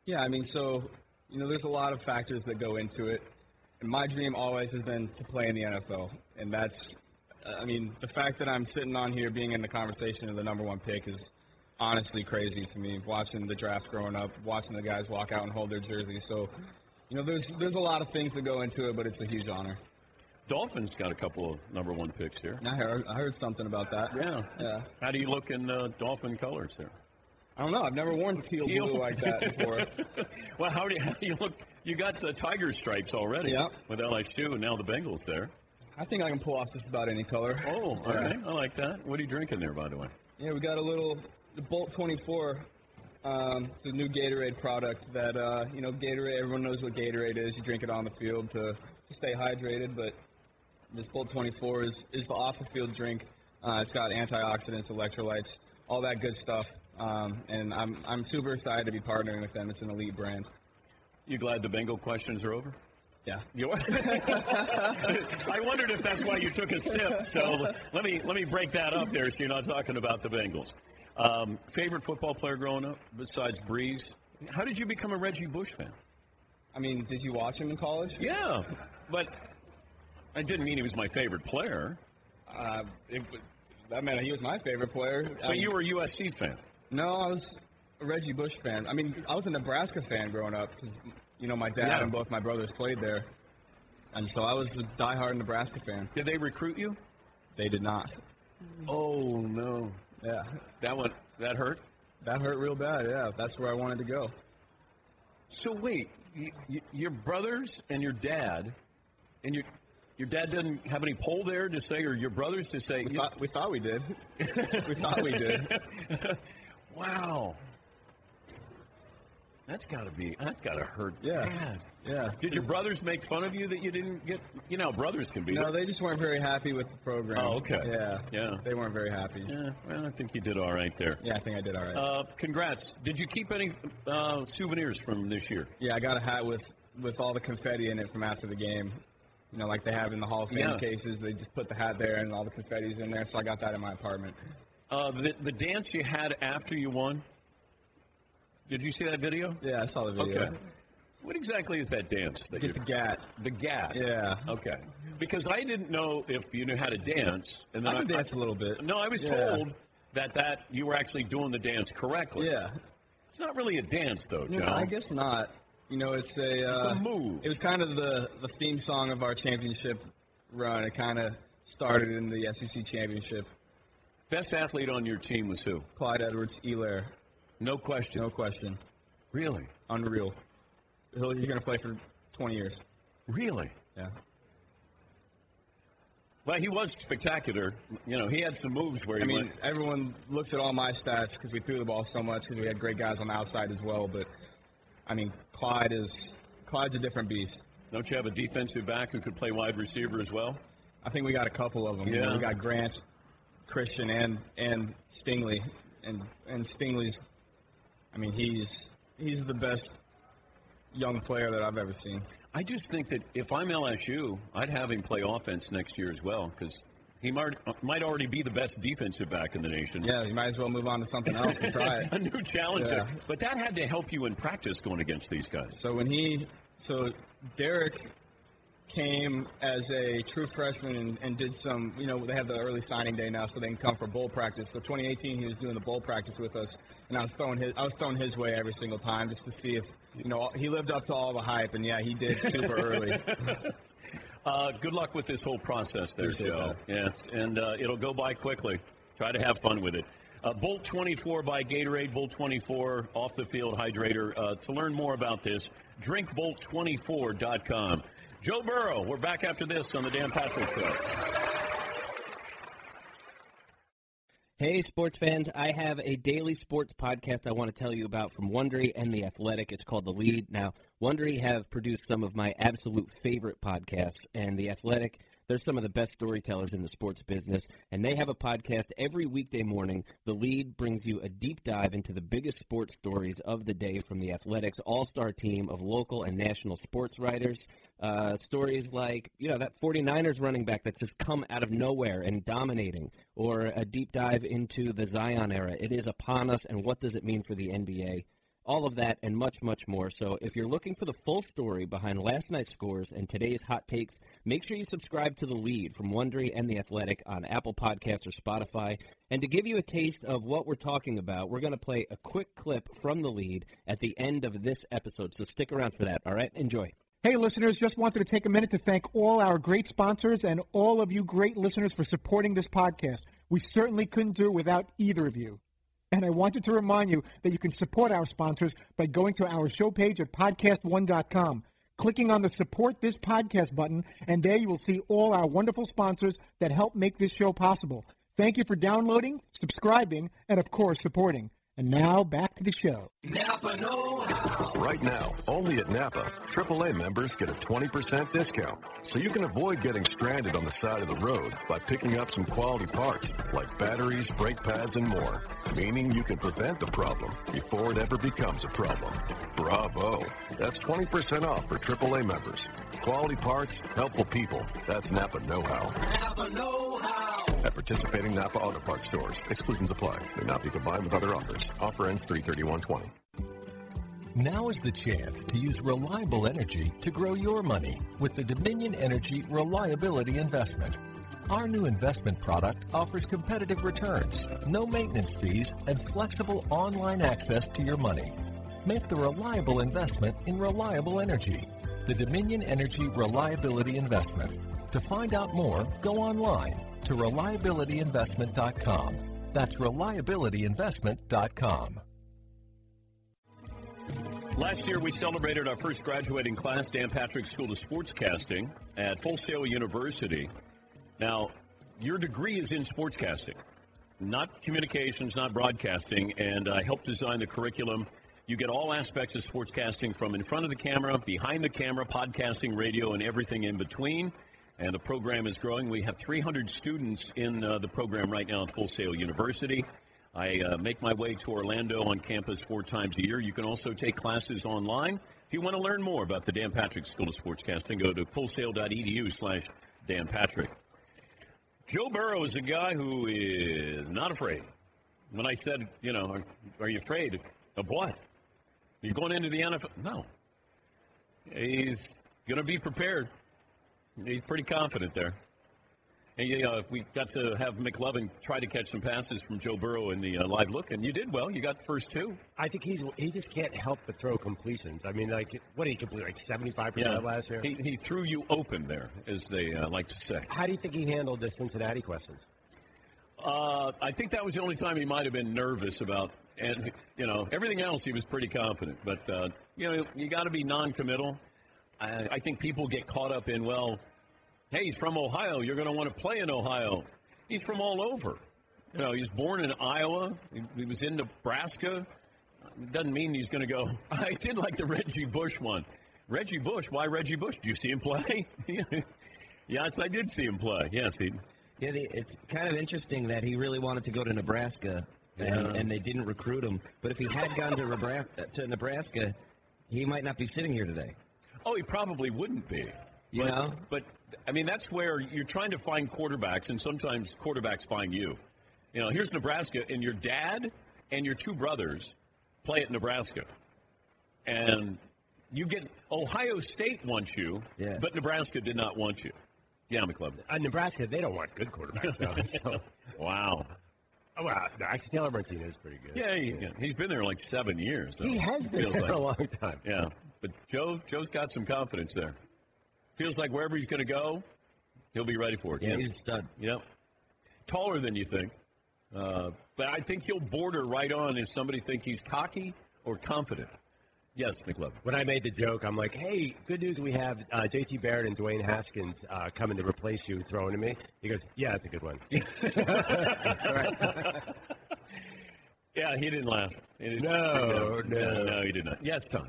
Yeah, I mean, so you know, there's a lot of factors that go into it. And my dream always has been to play in the NFL, and that's, I mean, the fact that I'm sitting on here being in the conversation of the number one pick is honestly crazy to me. Watching the draft growing up, watching the guys walk out and hold their jerseys, So, you know, there's there's a lot of things that go into it, but it's a huge honor. Dolphins got a couple of number one picks here. I heard, I heard something about that. Yeah. Yeah. How do you look in uh, Dolphin colors there? I don't know. I've never worn teal, Teal. blue like that before. [laughs] well, how do you, how [laughs] do you look? You got the tiger stripes already Yeah. with LSU, and now the Bengals there. I think I can pull off just about any color. Oh, all Yeah. right. I like that. What are you drinking there, by the way? Yeah, we got a little the Bolt 24. Um, it's a new Gatorade product that uh, you know Gatorade. Everyone knows what Gatorade is. You drink it on the field to, to stay hydrated, but this Bolt 24 is is the off the field drink. Uh, it's got antioxidants, electrolytes, all that good stuff. Um, and I'm I'm super excited to be partnering with them. It's an elite brand. You glad the Bengal questions are over? Yeah. [laughs] You are? I wondered if that's why you took a sip. So let me let me break that up there, so you're not talking about the Bengals. Um, favorite football player growing up besides Brees? How did you become a Reggie Bush fan? I mean, did you watch him in college? Yeah, but I didn't mean he was my favorite player. Uh, it, that meant he was my favorite player. But you were a USC fan. No, I was a Reggie Bush fan. I mean, I was a Nebraska fan growing up because, you know, my dad Yeah. and both my brothers played there. And so I was a diehard Nebraska fan. Did they recruit you? They did not. Oh no. Yeah. That one that hurt. That hurt real bad, yeah. That's where I wanted to go. So wait, y y your brothers and your dad, and your your dad doesn't have any poll there to say, or your brothers to say. We thought we, thought we did. [laughs] we thought we did. [laughs] wow. That's got to be. That's got to hurt. Yeah. bad. Yeah. Did your brothers make fun of you that you didn't get? You know, brothers can be. No, they just weren't very happy with the program. Oh, okay. Yeah. Yeah. They weren't very happy. Yeah. Well, I think you did all right there. Yeah, I think I did all right. Uh, congrats. Did you keep any uh, souvenirs from this year? Yeah, I got a hat with with all the confetti in it from after the game. You know, like they have in the Hall of Fame Yeah. cases. They just put the hat there and all the confetti's in there. So I got that in my apartment. Uh, the the dance you had after you won. Did you see that video? Yeah, I saw the video. Okay. What exactly is that dance? That Get the gat. The gat. Yeah. Okay. Because I didn't know if you knew how to dance, and then I can dance a little bit. No, I was Yeah. told that that you were actually doing the dance correctly. Yeah. It's not really a dance, though, No, John. I guess not. You know, it's a, uh, It's a move. It was kind of the, the theme song of our championship run. It kind of started in the SEC championship. Best athlete on your team was who? Clyde Edwards-Helaire. No question. No question. Really? Unreal. He'll, he's going to play for 20 years. Really? Yeah. Well, he was spectacular. You know, he had some moves where he I mean, went. everyone looks at all my stats because we threw the ball so much because we had great guys on the outside as well. But I mean, Clyde is Clyde's a different beast. Don't you have a defensive back who could play wide receiver as well? I think we got a couple of them. You know, Yeah. we got Grant, Kristian, and and Stingley, and and Stingley's. I mean, he's he's the best young player that I've ever seen. I just think that if I'm LSU, I'd have him play offense next year as well because he might might already be the best defensive back in the nation. Yeah, you might as well move on to something else and try [laughs] it. a new challenger. Yeah. But that had to help you in practice going against these guys. So when he, so Derek came as a true freshman and, and did some, you know, they have the early signing day now, so they can come for bowl practice. So 2018, he was doing the bowl practice with us, and I was throwing his, I was throwing his way every single time just to see if, you know, he lived up to all the hype, and yeah, he did super early. [laughs] Uh, good luck with this whole process there, Appreciate Joe. Yes, and uh, it'll go by quickly. Try to have fun with it. Uh, Bolt 24 by Gatorade, Bolt 24 off the field hydrator. Uh, to learn more about this, drinkbolt24.com. Joe Burrow, we're back after this on the Dan Patrick Show. Hey, sports fans. I have a daily sports podcast I want to tell you about from Wondery and The Athletic. It's called The Lead. Now, Wondery have produced some of my absolute favorite podcasts, and The Athletic, they're some of the best storytellers in the sports business, and they have a podcast every weekday morning. The Lead brings you a deep dive into the biggest sports stories of the day from The Athletic's all-star team of local and national sports writers. Uh, stories like, you know, that 49ers running back that's just come out of nowhere and dominating, or a deep dive into the Zion era. It is upon us, and what does it mean for the NBA? All of that and much, much more. So if you're looking for the full story behind last night's scores and today's hot takes, make sure you subscribe to The Lead from Wondery and The Athletic on Apple Podcasts or Spotify. And to give you a taste of what we're talking about, we're going to play a quick clip from The Lead at the end of this episode. So stick around for that, all right? Enjoy. Hey, listeners, just wanted to take a minute to thank all our great sponsors and all of you great listeners for supporting this podcast. We certainly couldn't do it without either of you. And I wanted to remind you that you can support our sponsors by going to our show page at podcast1.com, clicking on the support this podcast button, and there you will see all our wonderful sponsors that help make this show possible. Thank you for downloading, subscribing, and of course, supporting. And now back to the show. Napa Know How. Right now, only at Napa, AAA members get a 20% discount. So you can avoid getting stranded on the side of the road by picking up some quality parts like batteries, brake pads, and more. Meaning you can prevent the problem before it ever becomes a problem. Bravo. That's 20% off for AAA members. Quality parts, helpful people. That's Napa know-how. Napa Know How. At participating Napa Auto Parts stores, exclusions apply. May not be combined with other offers. Offer ends 33120. Now is the chance to use reliable energy to grow your money with the Dominion Energy Reliability Investment. Our new investment product offers competitive returns, no maintenance fees, and flexible online access to your money. Make the reliable investment in reliable energy. The Dominion Energy Reliability Investment. To find out more, go online to reliabilityinvestment.com. That's reliabilityinvestment.com. Last year, we celebrated our first graduating class, Dan Patrick School of Sportscasting at Full Sail University. Now, your degree is in sportscasting, not communications, not broadcasting, and I helped design the curriculum. You get all aspects of sportscasting from in front of the camera, behind the camera, podcasting, radio, and everything in between. And the program is growing. We have 300 students in uh, the program right now at Full Sail University. I uh, make my way to Orlando on campus four times a year. You can also take classes online. If you want to learn more about the Dan Patrick School of Sportscasting, go to fullsail.edu slash Dan Patrick. Joe Burrow is a guy who is not afraid. When I said, you know, are, are you afraid of what? You going into the NFL? No. He's going to be prepared. He's pretty confident there. And you know, we got to have McLovin try to catch some passes from Joe Burrow in the uh, live look, and you did well. You got the first two. I think he's he just can't help but throw completions. I mean, like what did he complete like seventy five percent last year? he, he threw you open there, as they uh, like to say. How do you think he handled the Cincinnati questions? Uh, I think that was the only time he might have been nervous about, and you know, everything else he was pretty confident. But uh, you know, you got to be non-committal. I, I think people get caught up in well, hey, he's from Ohio. You're going to want to play in Ohio. He's from all over. You know, he's born in Iowa. He, he was in Nebraska. It doesn't mean he's going to go. [laughs] I did like the Reggie Bush one. Reggie Bush. Why Reggie Bush? Do you see him play? [laughs] yes, I did see him play. Yes, he. Yeah, the, it's kind of interesting that he really wanted to go to Nebraska, and, Yeah. and they didn't recruit him. But if he had gone to Nebraska, to Nebraska, he might not be sitting here today. Oh, he probably wouldn't be. You but, know? But I mean, that's where you're trying to find quarterbacks, and sometimes quarterbacks find you. You know, here's Nebraska, and your dad and your two brothers play at Nebraska, and you get Ohio State wants you, Yeah. but Nebraska did not want you. Yeah. Uh, Nebraska, they don't want good quarterbacks. Though, [laughs] so. Wow. Oh, well, no, actually, Taylor Martinez is pretty good. Yeah, he, he's been there like seven years. though, He has been there like. a long time. Yeah, but Joe, Joe's got some confidence there. Feels like wherever he's going to go, he'll be ready for it. Yeah, he's a stud. Yep. Taller than you think, uh, but I think he'll border right on if somebody think he's cocky or confident. Yes, McLovin. When I made the joke, I'm like, "Hey, good news! We have uh, J.T. Barrett and Dwayne Haskins uh, coming to replace you." Throwing to me, he goes, "Yeah, that's a good one." [laughs] [laughs] Yeah, he didn't laugh. He didn't- No, no. no, he did not. Yes, Tom.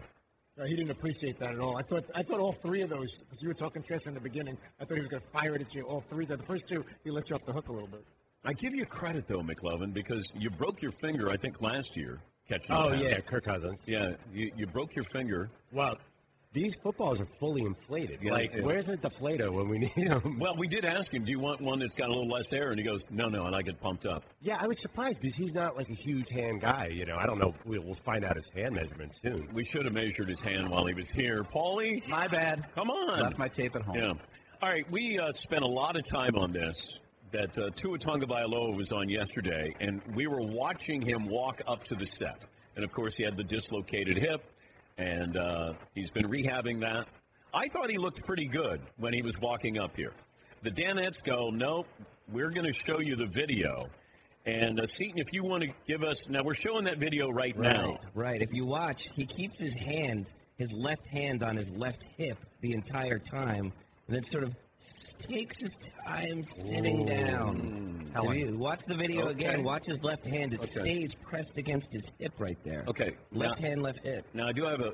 No, he didn't appreciate that at all. I thought I thought all three of those because you were talking trash in the beginning. I thought he was going to fire it at you. All three. The first two, he let you off the hook a little bit. I give you credit though, McLovin, because you broke your finger. I think last year catching. a Oh pass. yeah, Kirk Cousins. Yeah, you, you broke your finger. Well, these footballs are fully inflated. Yeah, like, yeah. where's the deflator when we need them? Well, we did ask him, "Do you want one that's got a little less air?" And he goes, "No, no," and I get pumped up. Yeah, I was surprised because he's not like a huge hand guy. You know, I don't know. We'll, we'll find out his hand measurements soon. We should have measured his hand while he was here. Paulie, My bad. come on. Left my tape at home. Yeah. All right, we uh, spent a lot of time on this. That uh, Tua Tagovailoa was on yesterday, and we were watching him walk up to the set. And of course, he had the dislocated hip, and uh, he's been rehabbing that. I thought he looked pretty good when he was walking up here. The Danettes go, nope, we're going to show you the video. And uh, Seton, if you want to give us, now we're showing that video right, now. Right, right. If you watch, he keeps his hand, his left hand on his left hip the entire time, and then sort of takes his time sitting down. How If you watch the video Okay. again, watch his left hand. It Okay. stays pressed against his hip right there. Okay. Left hand, left hip. Now, I do have a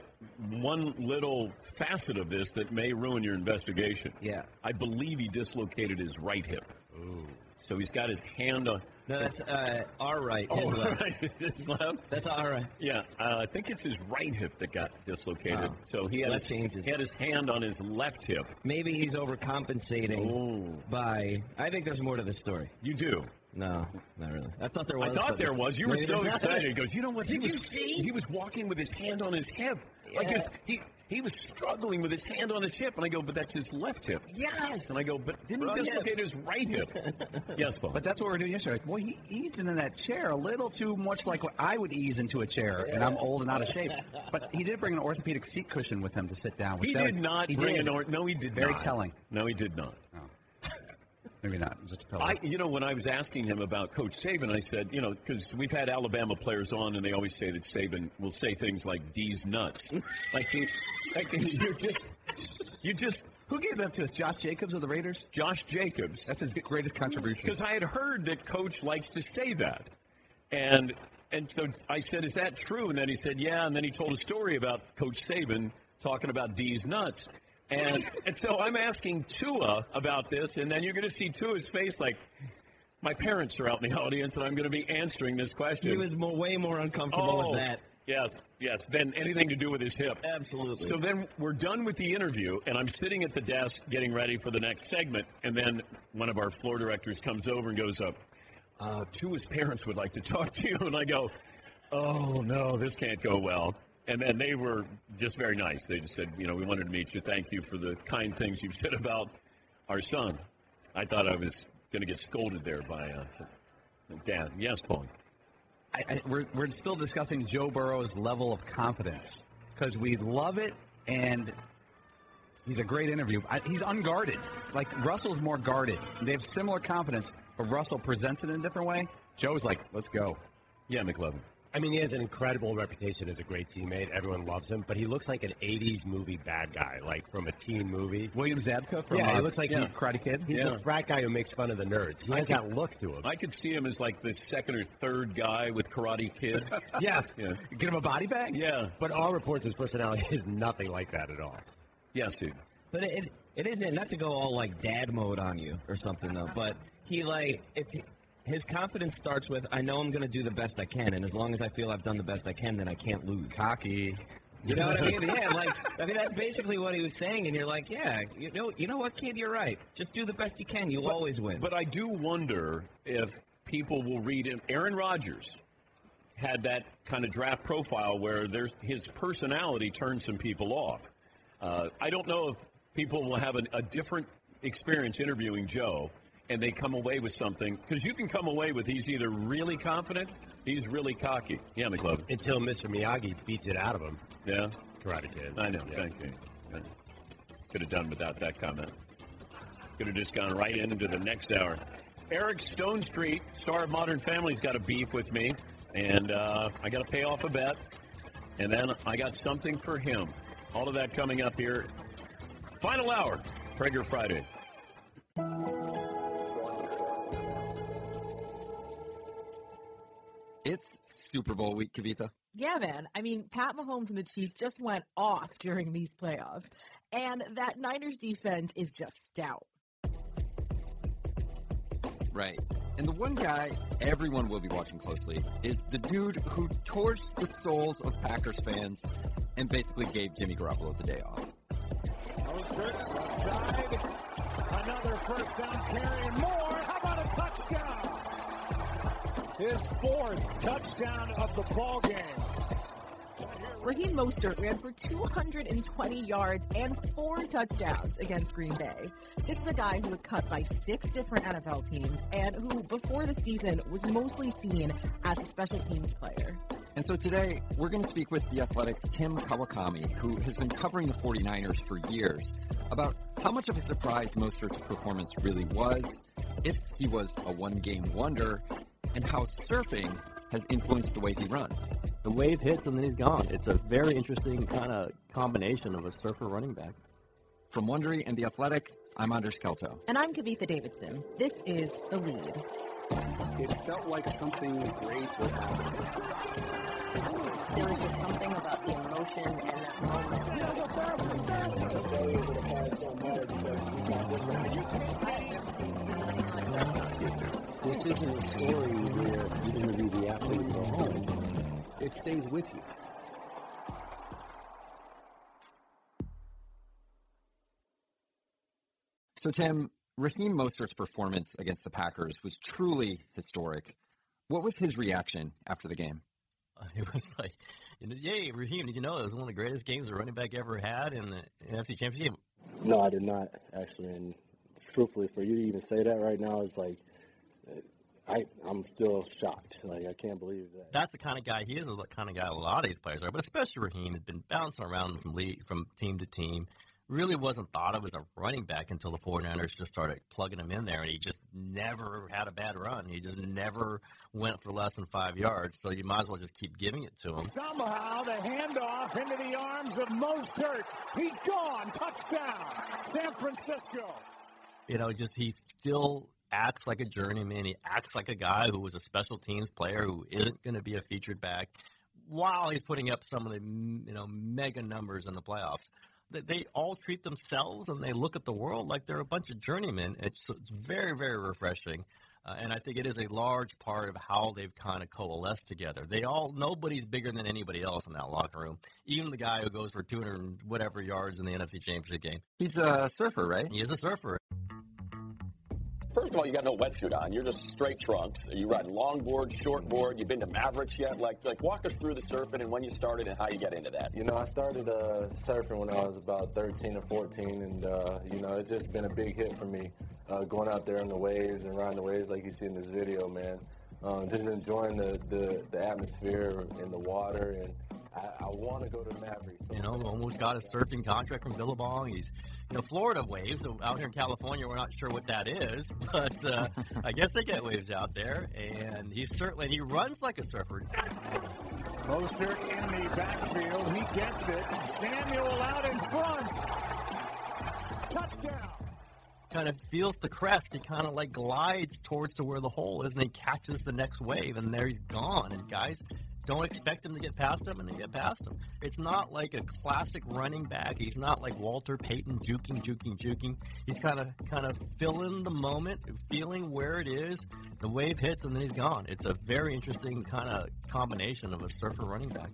one little facet of this that may ruin your investigation. Yeah. I believe he dislocated his right hip. Ooh. So he's got his hand on. No, that's uh, our right. His Oh, left. [laughs] right. His left. That's all right. Yeah, uh, I think it's his right hip that got dislocated. Wow. So he had, his, he had his hand on his left hip. Maybe he's overcompensating Oh. by. I think there's more to the story. You do. No, not really. I thought there was. I thought there was. You were so excited. He goes, you know what? He Did was, you see? He was walking with his hand on his hip. Like his, he he was struggling with his hand on his hip, and I go, but that's his left hip. Yes. And I go, but didn't Right he dislocate his right hip? [laughs] yes, Paul. But that's what we we're doing yesterday. Like, boy, he eased into that chair a little too much like what I would ease into a chair, and I'm old and out of shape. But he did bring an orthopedic seat cushion with him to sit down. Which he that did was- not he bring did. an or- No, he did Very not. telling. No, he did not. Oh. Maybe not. Just a pillow. I, you know, when I was asking him about Coach Saban, I said, you know, because we've had Alabama players on, and they always say that Saban will say things like "D's nuts," [laughs] like, he, like you just, you just. Who gave that to us? Josh Jacobs of the Raiders. Josh Jacobs. That's his greatest contribution. Because I had heard that Coach likes to say that, and and so I said, "Is that true?" And then he said, "Yeah." And then he told a story about Coach Saban talking about D's nuts, and and so I'm asking Tua about this, and then you're going to see Tua's face like. My parents are out in the audience, and I'm going to be answering this question. He was mo- way more uncomfortable Oh, with that. Yes, yes. Than anything to do with his hip. Absolutely. So then we're done with the interview, and I'm sitting at the desk getting ready for the next segment, and then one of our floor directors comes over and goes up. Uh, Tua's parents would like to talk to you, and I go, "Oh no, this can't go well." And then they were just very nice. They just said, "You know, we wanted to meet you. Thank you for the kind things you've said about our son." I thought I was going to get scolded there by uh, Dad. Yes, Paul. I, I, we're, we're still discussing Joe Burrow's level of confidence because we love it and he's a great interview. I, he's unguarded. Like Russell's more guarded. They have similar confidence, but Russell presents it in a different way. Joe's like, let's go. Yeah, McLovin. I mean, he has an incredible reputation as a great teammate. Everyone loves him, but he looks like an '80s movie bad guy, like from a teen movie. William Zabka from yeah, he uh, looks like yeah, he- Karate Kid. He's Yeah. a frat guy who makes fun of the nerds. He has that look to him. I could see him as like the second or third guy with Karate Kid. yes, [laughs] yeah. Get him a body bag. Yeah. but all reports his personality is nothing like that at all. Yes, dude. But it, it isn't not to go all like dad mode on you or something though. But he like if he, his confidence starts with I know I'm going to do the best I can, and as long as I feel I've done the best I can, then I can't lose. Cocky. You know what I mean? Yeah, like [laughs] I mean that's basically what he was saying, and you're like, yeah, you know, you know what, kid, you're right. Just do the best you can. You'll always win. But I do wonder if people will read him. Aaron Rodgers had that kind of draft profile where there's his personality turned some people off. Uh, I don't know if people will have a, a different experience interviewing Joe and they come away with something because you can come away with he's either really confident, he's really cocky. Yeah, McLovin. Until Mr. Miyagi beats it out of him. Yeah, Karate Kid. I know. Yeah. Thank you. Yeah. Could have done without that comment. Could have just gone right into the next hour. Eric Stonestreet, star of Modern Family's got a beef with me, and uh, I got to pay off a bet, and then I got something for him. All of that coming up here. Final hour, Prager Friday. Super Bowl week, Kavitha. Yeah, man. I mean, Pat Mahomes and the Chiefs just went off during these playoffs, and that Niners defense is just stout. Right. And the one guy everyone will be watching closely is the dude who torched the souls of Packers fans and basically gave Jimmy Garoppolo the day off. Another first down carry and more. How about a touchdown? His fourth touchdown of the ball game. Raheem Mostert ran for 220 yards and four touchdowns against Green Bay. This is a guy who was cut by six different NFL teams and who, before the season, was mostly seen as a special teams player. And so today, we're going to speak with the Athletic's Tim Kawakami, who has been covering the 49ers for years, about how much of a surprise Mostert's performance really was, if he was a one-game wonder, and how surfing has influenced the way he runs. The wave hits and then he's gone. It's a very interesting kind of combination of a surfer running back. From Wondery and The Athletic, I'm Anders Kelto. And I'm Kavitha Davidson. This is The Lead. It felt like something great was happening. There was just something about the emotion and that moment. This isn't a story It stays with you. So, Tim, Raheem Mostert's performance against the Packers was truly historic. What was his reaction after the game? [laughs] It was like, you know, yay, Raheem, did you know it was one of the greatest games a running back ever had in the NFC Championship? No, I did not actually. And truthfully, for you to even say that right now is like, I I'm still shocked. Like I can't believe that. That's the kind of guy he is. The kind of guy a lot of these players are, but especially Raheem has been bouncing around from league, from team to team. Really wasn't thought of as a running back until the 49ers just started plugging him in there, and he just never had a bad run. He just never went for less than five yards. So you might as well just keep giving it to him. Somehow the handoff into the arms of Mostert. He's gone. Touchdown, San Francisco. You know, just he still acts like a journeyman. He acts like a guy who was a special teams player who isn't going to be a featured back while he's putting up some of the you know mega numbers in the playoffs. They, they all treat themselves and they look at the world like they're a bunch of journeymen. It's it's very very refreshing. Uh, and I think it is a large part of how they've kind of coalesced together. They all nobody's bigger than anybody else in that locker room. Even the guy who goes for 200 whatever yards in the NFC Championship game. He's a surfer, right? He is a surfer. First of all, you got no wetsuit on. You're just straight trunks. You ride longboard, shortboard. You've been to Mavericks yet? Like, like walk us through the surfing and when you started and how you got into that. You know, I started uh, surfing when I was about 13 or 14, and uh, you know, it's just been a big hit for me. Uh, going out there on the waves and riding the waves like you see in this video, man. Um, just enjoying the, the, the atmosphere and the water, and I, I want to go to Mavericks. You know, almost got a surfing contract from Billabong. He's you know, Florida waves. Out here in California, we're not sure what that is, [laughs] but uh, [laughs] I guess they get waves out there. And he's certainly he runs like a surfer. Mostert in the backfield. He gets it. Samuel out in front. Touchdown. Kind of feels the crest. He kind of like glides towards to where the hole is, and he catches the next wave, and there he's gone. And guys, don't expect him to get past him, and they get past him. It's not like a classic running back. He's not like Walter Payton juking, juking, juking. He's kind of kind of filling the moment, feeling where it is. The wave hits, and then he's gone. It's a very interesting kind of combination of a surfer running back.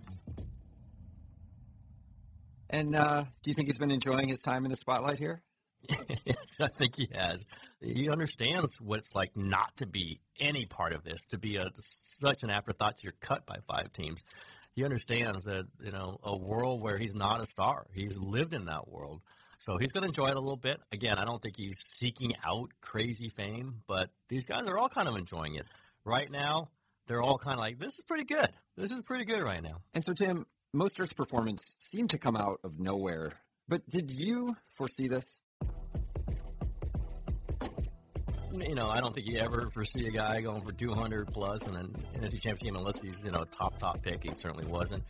And uh, do you think he's been enjoying his time in the spotlight here? Yes, I think he has. He understands what it's like not to be any part of this, to be a such an afterthought. You're cut by five teams. He understands that you know a world where he's not a star. He's lived in that world, so he's going to enjoy it a little bit. Again, I don't think he's seeking out crazy fame, but these guys are all kind of enjoying it right now. They're all kind of like, this is pretty good. This is pretty good right now. And so, Tim, Mostert's performance seemed to come out of nowhere. But did you foresee this? You know, I don't think you ever foresee a guy going for 200 plus and an NFC championship unless he's, you know, a top, top pick. He certainly wasn't.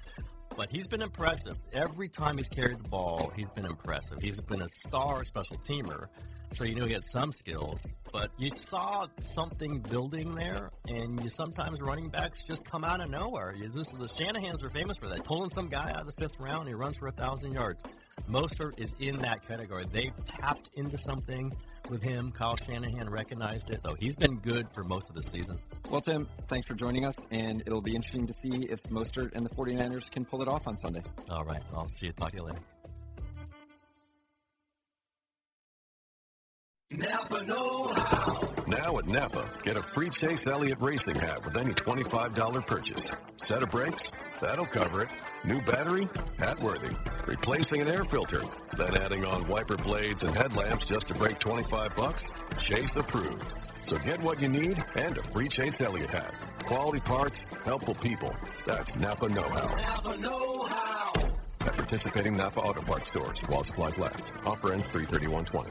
But he's been impressive. Every time he's carried the ball, he's been impressive. He's been a star special teamer. So you knew he had some skills, but you saw something building there, and you sometimes running backs just come out of nowhere. You, this, the Shanahan's are famous for that, pulling some guy out of the fifth round, he runs for a thousand yards. Mostert is in that category. They've tapped into something with him. Kyle Shanahan recognized it, though. he's been good for most of the season. Well, Tim, thanks for joining us, and it'll be interesting to see if Mostert and the 49ers can pull it off on Sunday. All right. I'll see you. Talk to you later. Napa Know How. Now at Napa, get a free Chase Elliott racing hat with any $25 purchase. Set of brakes? That'll cover it. New battery? Hat worthy. Replacing an air filter? Then adding on wiper blades and headlamps just to break 25 bucks? Chase approved. So get what you need and a free Chase Elliott hat. Quality parts, helpful people. That's Napa Know How. Napa Know How. At participating Napa Auto Parts stores while supplies last. Offer ends 33120.